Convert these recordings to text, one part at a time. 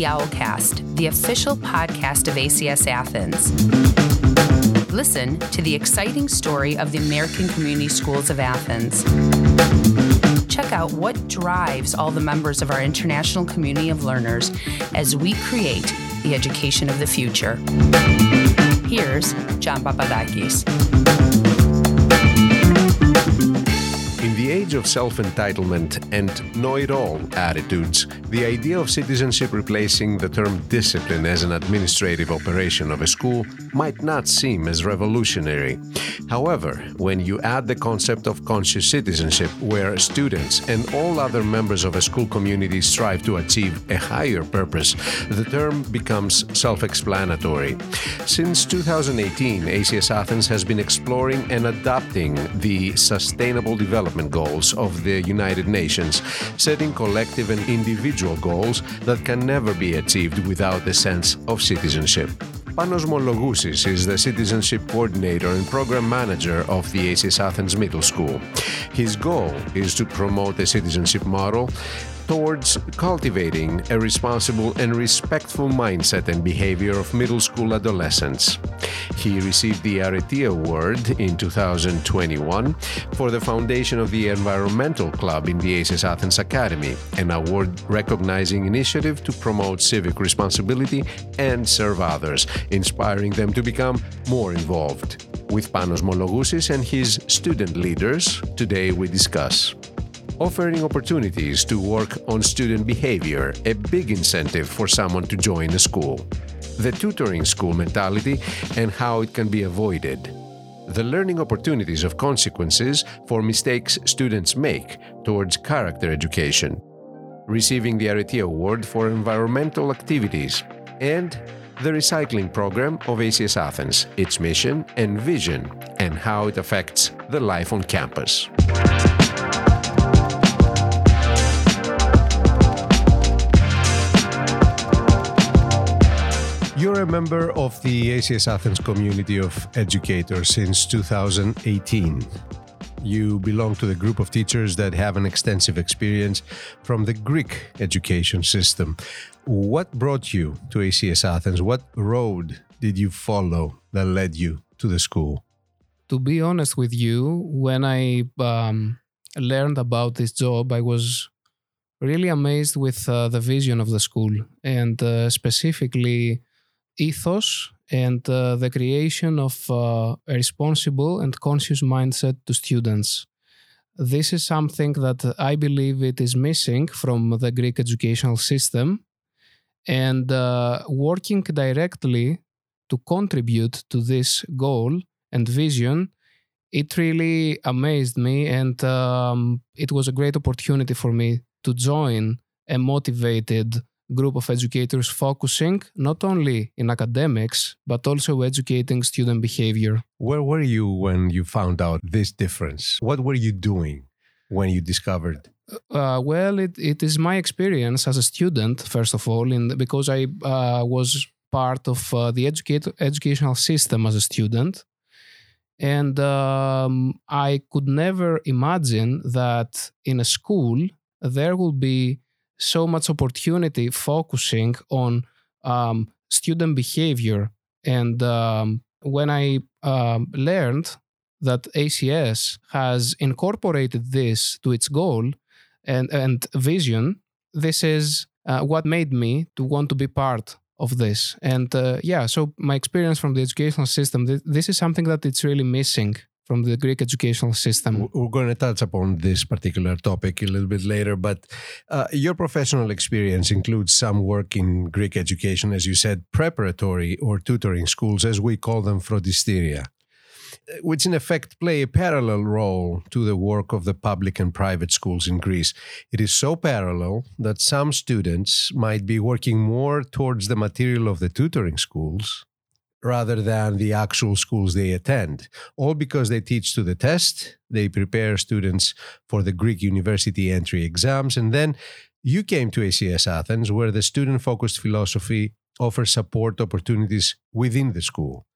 the Owlcast, the official podcast of ACS Athens. Listen to the exciting story of the American Community Schools of Athens. Check out what drives all the members of our international community of learners as we create the education of the future. Here's John Papadakis. The age of self entitlement and know it all attitudes, the idea of citizenship replacing the term discipline as an administrative operation of a school might not seem as revolutionary. However, when you add the concept of conscious citizenship, where students and all other members of a school community strive to achieve a higher purpose, the term becomes self explanatory. Since 2018, ACS Athens has been exploring and adopting the Sustainable Development Goals of the United Nations, setting collective and individual goals that can never be achieved without a sense of citizenship. Panos Mologousis is the Citizenship Coordinator and Program Manager of the ACS Athens Middle School. His goal is to promote the citizenship model towards cultivating a responsible and respectful mindset and behavior of middle school adolescents. He received the Arete Award in 2021 for the foundation of the Environmental Club in the ACS Athens Academy, an award recognizing initiative to promote civic responsibility and serve others, inspiring them to become more involved. With Panos Mologousis and his student leaders, today we discuss offering opportunities to work on student behavior, a big incentive for someone to join a school. The tutoring school mentality and how it can be avoided. The learning opportunities of consequences for mistakes students make towards character education. Receiving the Arete Award for environmental activities. And the recycling program of ACS Athens, its mission and vision, and how it affects the life on campus. You're a member of the ACS Athens community of educators since 2018. You belong to the group of teachers that have an extensive experience from the Greek education system. What brought you to ACS Athens? What road did you follow that led you to the school? To be honest with you, when I um, learned about this job, I was really amazed with uh, the vision of the school and uh, specifically ethos and uh, the creation of uh, a responsible and conscious mindset to students. This is something that I believe it is missing from the Greek educational system, and uh, working directly to contribute to this goal and vision, it really amazed me, and um, it was a great opportunity for me to join a motivated group of educators focusing not only in academics but also educating student behavior. Where were you when you found out this difference? What were you doing when you discovered? Uh, well, it, it is my experience as a student, first of all, in the, because I uh, was part of uh, the educate, educational system as a student. And um, I could never imagine that in a school there will be so much opportunity focusing on um, student behavior. And um, when I um, learned that ACS has incorporated this to its goal and, and vision, this is uh, what made me to want to be part of this. And uh, yeah, so my experience from the educational system, th- this is something that it's really missing from the Greek educational system. We're going to touch upon this particular topic a little bit later, but uh, your professional experience includes some work in Greek education, as you said, preparatory or tutoring schools, as we call them, frontistiria, which in effect play a parallel role to the work of the public and private schools in Greece. It is so parallel that some students might be working more towards the material of the tutoring schools rather than the actual schools they attend. All because they teach to the test, they prepare students for the Greek university entry exams, and then you came to ACS Athens, where the student focused philosophy offers support opportunities within the school,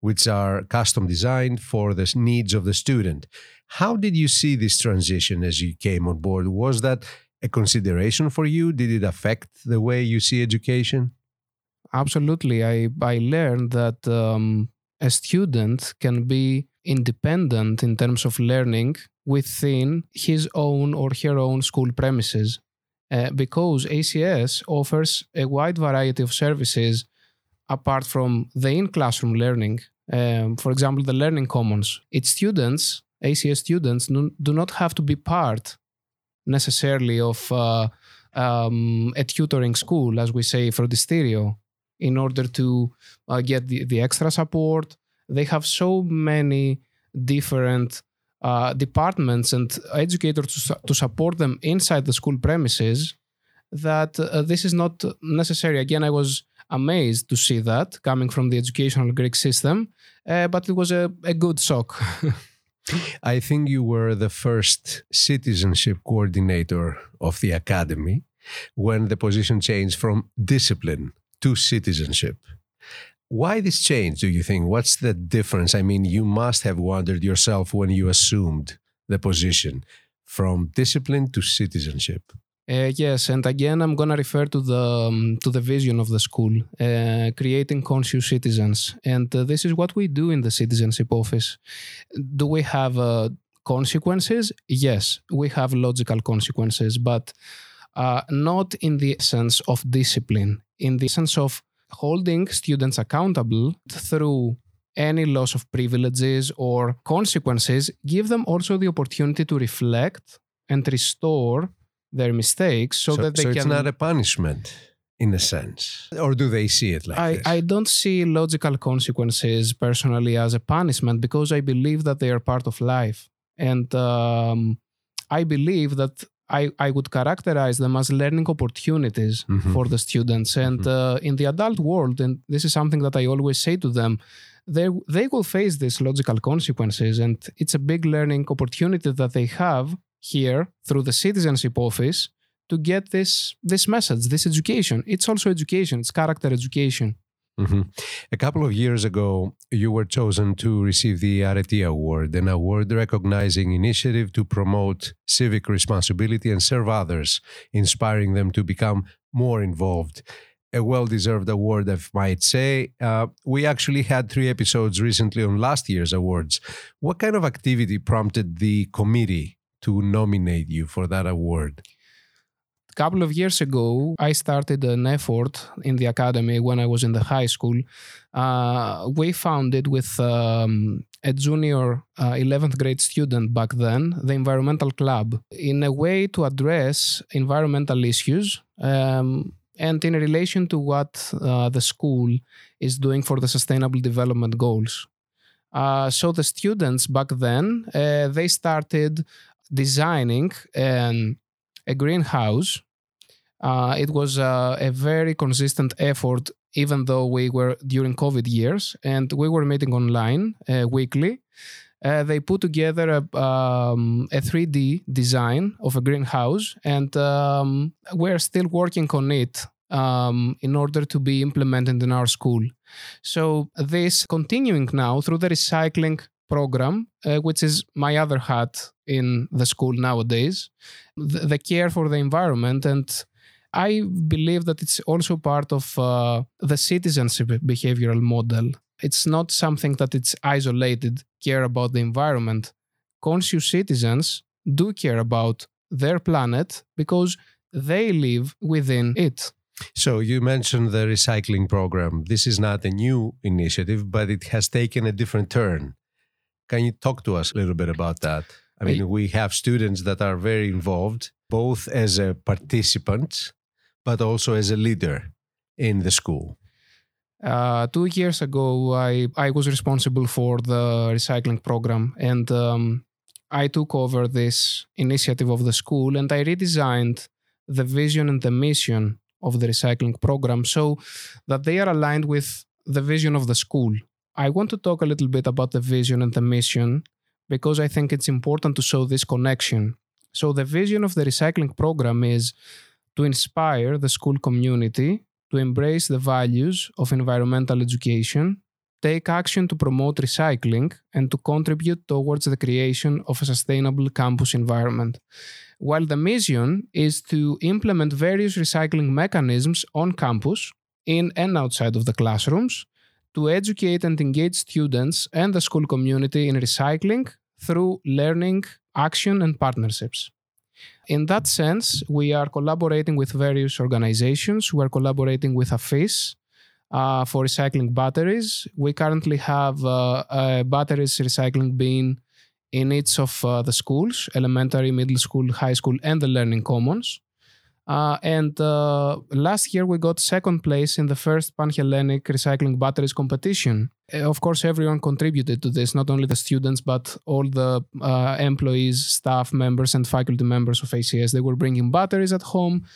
which are custom designed for the needs of the student. How did you see this transition as you came on board? Was that a consideration for you? Did it affect the way you see education? Absolutely. I, I learned that um, a student can be independent in terms of learning within his own or her own school premises uh, because ACS offers a wide variety of services apart from the in classroom learning. Um, for example, the Learning Commons. Its students, ACS students, do not have to be part necessarily of uh, um, a tutoring school, as we say, frontistiria, in order to uh, get the, the extra support. They have so many different uh, departments and educators to, to, support them inside the school premises that uh, this is not necessary. Again, I was amazed to see that coming from the educational Greek system, uh, but it was a, a good shock. I think you were the first citizenship coordinator of the academy when the position changed from discipline to citizenship. Why this change, do you think? What's the difference? I mean, you must have wondered yourself when you assumed the position from discipline to citizenship. Uh, yes, and again, I'm gonna refer to the um, to the vision of the school, uh, creating conscious citizens, and uh, this is what we do in the citizenship office. Do we have uh, consequences? Yes, we have logical consequences, but uh, not in the sense of discipline, in the sense of holding students accountable through any loss of privileges or consequences. Give them also the opportunity to reflect and restore their mistakes so, so that they so can. it's not a punishment in a sense, or do they see it like I, this? I don't see logical consequences personally as a punishment because I believe that they are part of life, and um, I believe that I, I would characterize them as learning opportunities mm-hmm. for the students. And mm-hmm. uh, in the adult world, and this is something that I always say to them, they they will face these logical consequences, and it's a big learning opportunity that they have here through the citizenship office to get this this message, this education. It's also education. It's character education. Mm-hmm. A couple of years ago, you were chosen to receive the Arete Award, an award recognizing initiative to promote civic responsibility and serve others, inspiring them to become more involved. A well deserved award, I might say. Uh, we actually had three episodes recently on last year's awards. What kind of activity prompted the committee to nominate you for that award? A couple of years ago, I started an effort in the academy when I was in the high school. Uh, we founded with um, a junior uh, 11th grade student back then, the Environmental Club, in a way to address environmental issues um, and in relation to what uh, the school is doing for the Sustainable Development Goals. Uh, so the students back then uh, they started designing an, a greenhouse. Uh, it was uh, a very consistent effort, even though we were during COVID years and we were meeting online uh, weekly. Uh, they put together a, um, a 3D design of a greenhouse, and um, we're still working on it um, in order to be implemented in our school. So, this continuing now through the recycling program, uh, which is my other hat in the school nowadays, the, the, care for the environment. And I believe that it's also part of uh, the citizenship behavioral model. It's not something that it's isolated, care about the environment. Conscious citizens do care about their planet because they live within it. So you mentioned the recycling program. This is not a new initiative, but it has taken a different turn. Can you talk to us a little bit about that? I mean, we have students that are very involved, both as a participant, but also as a leader in the school. Uh, two years ago, I, I was responsible for the recycling program, and um, I took over this initiative of the school and I redesigned the vision and the mission of the recycling program so that they are aligned with the vision of the school. I want to talk a little bit about the vision and the mission because I think it's important to show this connection. So, the vision of the recycling program is to inspire the school community to embrace the values of environmental education, take action to promote recycling, and to contribute towards the creation of a sustainable campus environment. while the mission is to implement various recycling mechanisms on campus, in and outside of the classrooms, to educate and engage students and the school community in recycling through learning, action, and partnerships. In that sense, we are collaborating with various organizations. We are collaborating with AFIS uh, for recycling batteries. We currently have uh, a batteries recycling bin in each of uh, the schools elementary, middle school, high school, and the Learning Commons. Uh, and uh, last year we got second place in the first Pan Hellenic Recycling Batteries competition. Uh, of course, everyone contributed to this, not only the students, but all the uh, employees, staff members, and faculty members of ACS. They were bringing batteries at home.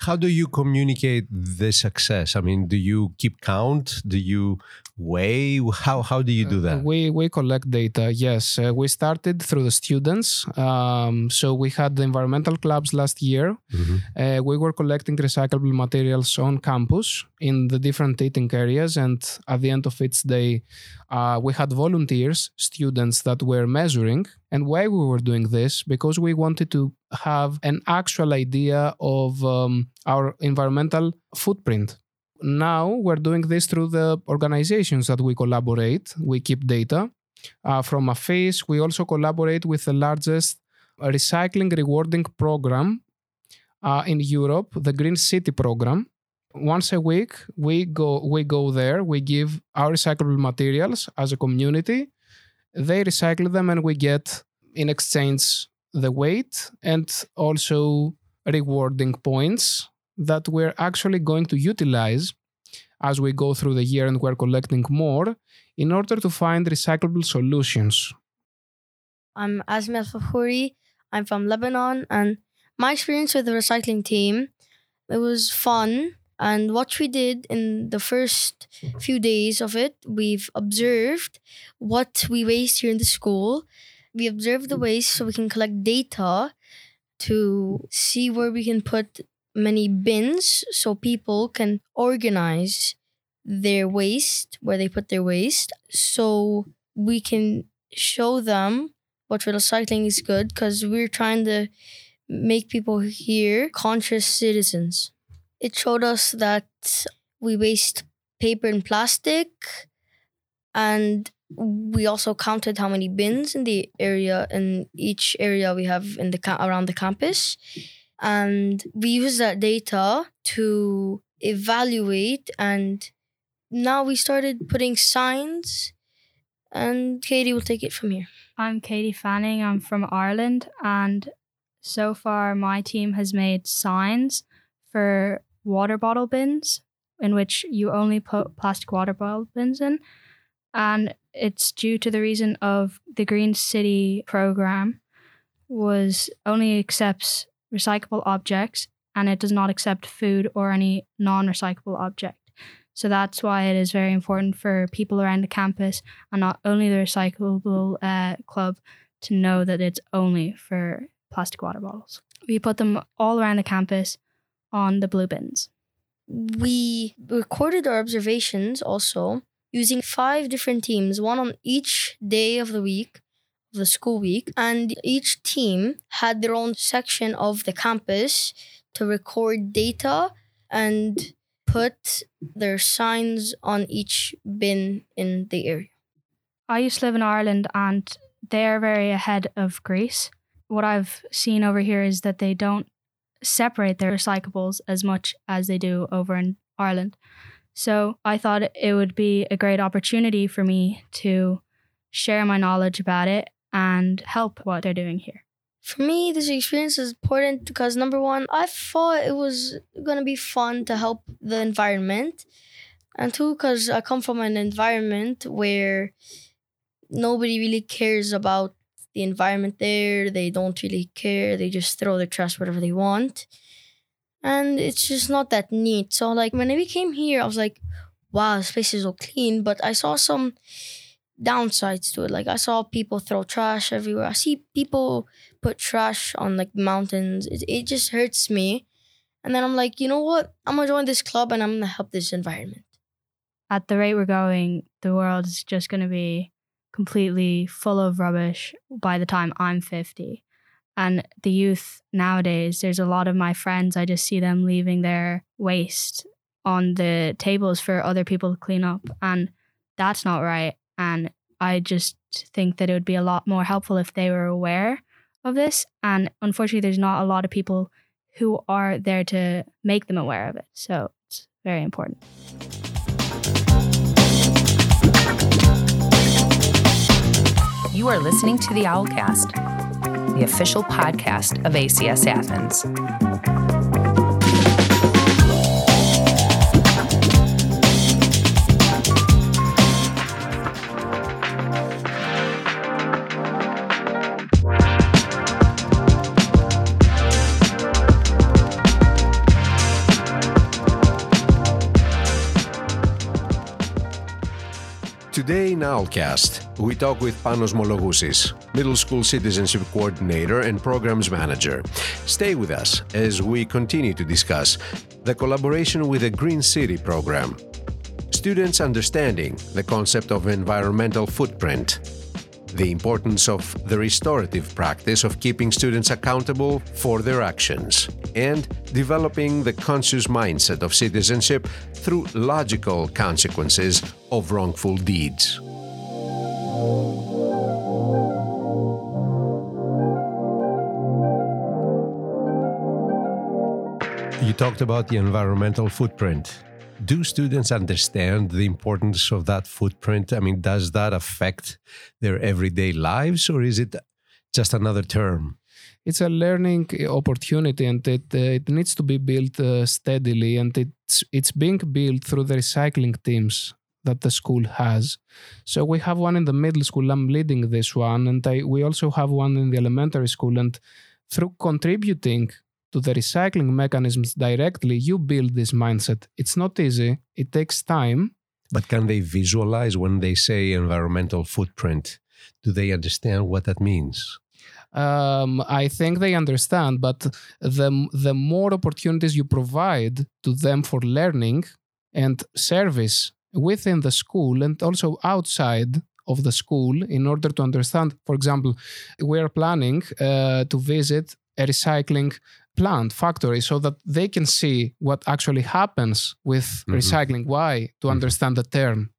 How do you communicate the success? I mean, do you keep count? Do you weigh? How how do you do that? Uh, we we collect data. Yes, uh, we started through the students. Um, so we had the environmental clubs last year. Mm-hmm. Uh, we were collecting recyclable materials on campus in the different eating areas, and at the end of each day, uh, we had volunteers, students that were measuring. And why we were doing this? Because we wanted to have an actual idea of um, our environmental footprint now we're doing this through the organizations that we collaborate. We keep data uh, from AFIS. We also collaborate with the largest recycling rewarding program uh, in Europe, the Green City program. Once a week, we go we go there. We give our recyclable materials as a community. They recycle them, and we get in exchange the weight and also rewarding points that we're actually going to utilize as we go through the year and we're collecting more in order to find recyclable solutions. I'm Asma Fahouri. I'm from Lebanon, and my experience with the recycling team, it was fun. And what we did in the first few days of it, we've observed what we waste here in the school. We observe the waste so we can collect data to see where we can put many bins so people can organize their waste where they put their waste so we can show them what recycling is good because we're trying to make people here conscious citizens it showed us that we waste paper and plastic and we also counted how many bins in the area in each area we have in the around the campus and we use that data to evaluate and now we started putting signs and Katie will take it from here. I'm Katie Fanning. I'm from Ireland and so far my team has made signs for water bottle bins in which you only put plastic water bottle bins in and it's due to the reason of the Green City program was only accepts recyclable objects and it does not accept food or any non recyclable object. So that's why it is very important for people around the campus and not only the recyclable uh, club to know that it's only for plastic water bottles. We put them all around the campus on the blue bins. We recorded our observations also using five different teams, one on each day of the week the school week, and each team had their own section of the campus to record data and put their signs on each bin in the area. I used to live in Ireland and they're very ahead of Greece. What I've seen over here is that they don't separate their recyclables as much as they do over in Ireland. So I thought it would be a great opportunity for me to share my knowledge about it and help what they're doing here? For me, this experience is important because number one, I thought it was gonna be fun to help the environment, and two, because I come from an environment where nobody really cares about the environment there. They don't really care. They just throw their trash wherever they want, and it's just not that neat. So like when I came here, I was like, "Wow, this place is so clean," but I saw some downsides to it. Like I saw people throw trash everywhere. I see people put trash on like mountains. It, it just hurts me. And then I'm like, you know what? I'm gonna join this club and I'm gonna help this environment. At the rate we're going, the world is just gonna be completely full of rubbish by the time I'm 50. And the youth nowadays, there's a lot of my friends, I just see them leaving their waste on the tables for other people to clean up. And that's not right. And I just think that it would be a lot more helpful if they were aware of this. And unfortunately, there's not a lot of people who are there to make them aware of it. So it's very important. You are listening to the Owlcast, the official podcast of ACS Athens. Today in Owlcast, we talk with Panos Mologousis, Middle School Citizenship Coordinator and Programs Manager. Stay with us as we continue to discuss the collaboration with the Green City program, students understanding the concept of environmental footprint, the importance of the restorative practice of keeping students accountable for their actions, and developing the conscious mindset of citizenship through logical consequences of wrongful deeds. You talked about the environmental footprint. Do students understand the importance of that footprint? I mean, does that affect their everyday lives or is it just another term? It's a learning opportunity and it, uh, it needs to be built uh, steadily and it's, it's being built through the recycling teams that the school has. So we have one in the middle school. I'm leading this one, and I, we also have one in the elementary school. And through contributing to the recycling mechanisms directly, you build this mindset. It's not easy, it takes time. But can they visualize when they say environmental footprint? Do they understand what that means? Um, I think they understand, but the, the more opportunities you provide to them for learning and service within the school and also outside of the school in order to understand. For example, we are planning uh, to visit a recycling plant factory so that they can see what actually happens with mm-hmm. recycling why to mm-hmm. understand the term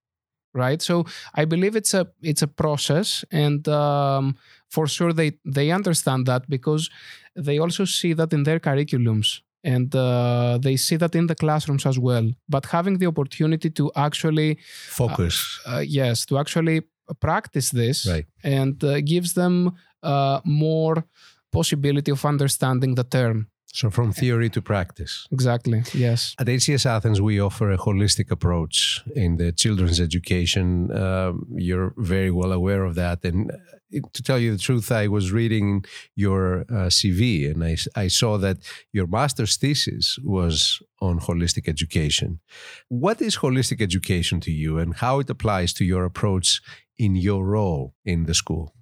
right so i believe it's a it's a process and um, for sure they they understand that because they also see that in their curriculums and uh, they see that in the classrooms as well but having the opportunity to actually focus uh, uh, yes to actually practice this right. and uh, gives them uh, more possibility of understanding the term. So, from theory to practice. Exactly, yes. At ACS Athens, we offer a holistic approach in the children's education. Um, you're very well aware of that. And uh, to tell you the truth, I was reading your uh, CV and I, I saw that your master's thesis was on holistic education. What is holistic education to you and how it applies to your approach in your role in the school?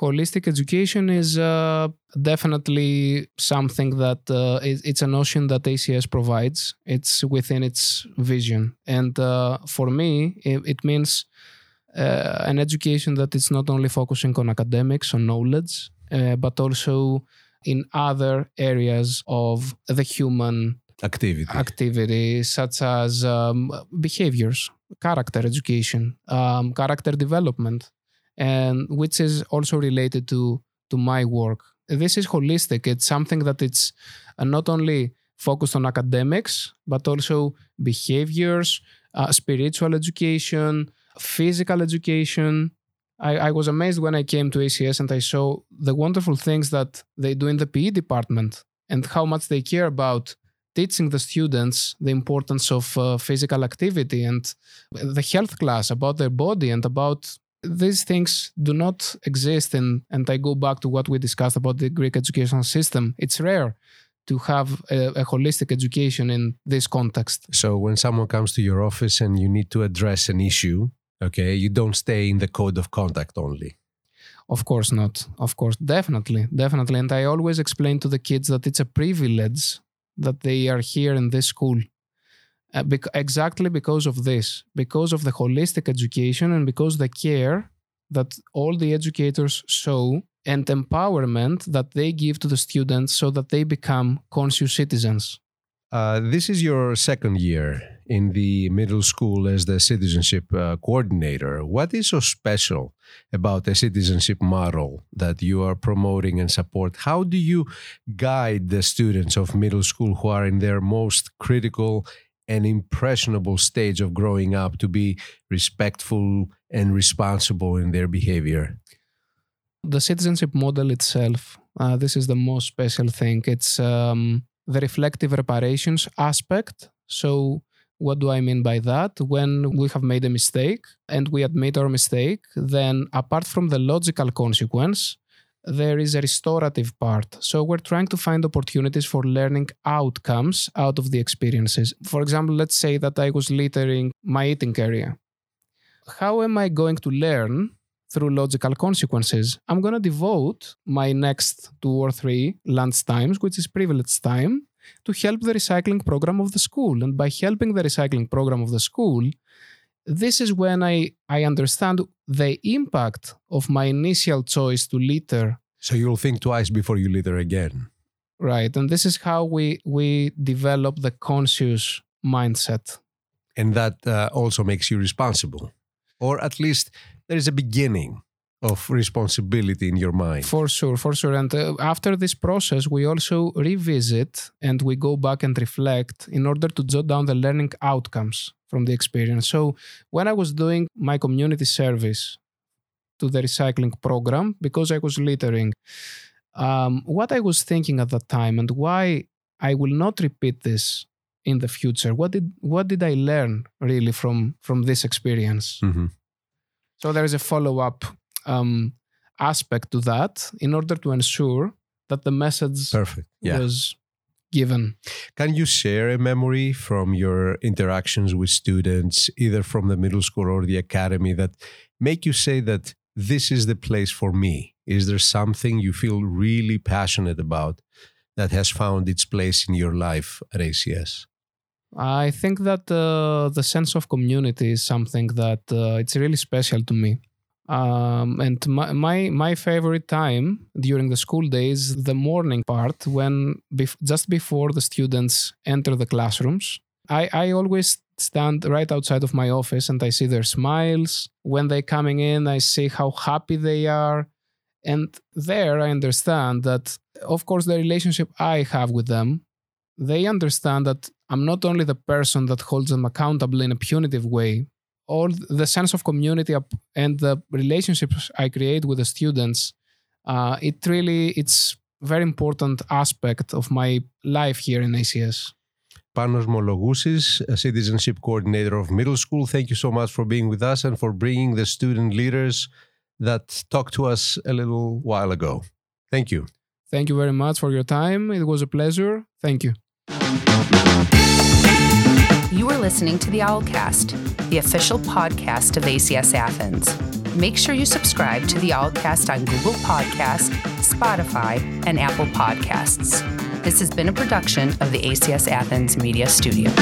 Holistic education is uh, definitely something that uh, it's a notion that ACS provides. It's within its vision, and uh, for me, it, it means uh, an education that is not only focusing on academics, on knowledge, uh, but also in other areas of the human activity, activity such as um, behaviors, character education, um, character development and which is also related to to my work. This is holistic. It's something that it's uh, not only focused on academics but also behaviors, uh, spiritual education, physical education. I, I was amazed when I came to ACS and I saw the wonderful things that they do in the PE department and how much they care about teaching the students the importance of uh, physical activity and the health class about their body and about these things do not exist in and i go back to what we discussed about the greek educational system. It's rare to have a, a, holistic education in this context. So when someone comes to your office and you need to address an issue okay you don't stay in the code of conduct only. Of course not. Of course definitely. Definitely. And i always explain to the kids that it's a privilege that they are here in this school uh, exactly because of this, because of the holistic education and because the care that all the educators show and empowerment that they give to the students so that they become conscious citizens. Uh, this is your second year in the middle school as the citizenship uh, coordinator. What is so special about the citizenship model that you are promoting and support? How do you guide the students of middle school who are in their most critical and impressionable stage of growing up to be respectful and responsible in their behavior? The citizenship model itself, uh, this is the most special thing. It's um, the reflective reparations aspect. So, what do I mean by that? When we have made a mistake and we admit our mistake, then apart from the logical consequence, there is a restorative part. So we're trying to find opportunities for learning outcomes out of the experiences. For example, let's say that I was littering my eating area. How am I going to learn through logical consequences? I'm going to devote my next two or three lunch times, which is privileged time, to help the recycling program of the school. And by helping the recycling program of the school, this is when I, I understand the impact of my initial choice to litter. So you'll think twice before you litter again. Right. And this is how we, we develop the conscious mindset. And that uh, also makes you responsible. Or at least there is a beginning of responsibility in your mind. For sure, for sure. And uh, after this process, we also revisit and we go back and reflect in order to jot down the learning outcomes from the experience. So when I was doing my community service to the recycling program, because I was littering, um, what I was thinking at that time and why I will not repeat this in the future. What did what did I learn really from from this experience? Mm-hmm. So there is a follow up um, aspect to that in order to ensure that the message Perfect. Yeah. was given. Can you share a memory from your interactions with students, either from the middle school or the academy, that make you say that this is the place for me? Is there something you feel really passionate about that has found its place in your life at ACS? I think that uh, the sense of community is something that uh, it's really special to me. Um, and my, my my favorite time during the school days, the morning part, when bef- just before the students enter the classrooms. I, I always stand right outside of my office and I see their smiles. When they're coming in, I see how happy they are. And there I understand that, of course, the relationship I have with them, they understand that I'm not only the person that holds them accountable in a punitive way, all the sense of community and the relationships I create with the students, uh, it really it's very important aspect of my life here in ACS. Panos Mologousis, a citizenship coordinator of middle school. Thank you so much for being with us and for bringing the student leaders that talked to us a little while ago. Thank you. Thank you very much for your time. It was a pleasure. Thank you. You are listening to the Owlcast, the official podcast of ACS Athens. Make sure you subscribe to the Owlcast on Google Podcast, Spotify, and Apple Podcasts. This has been a production of the ACS Athens Media Studio.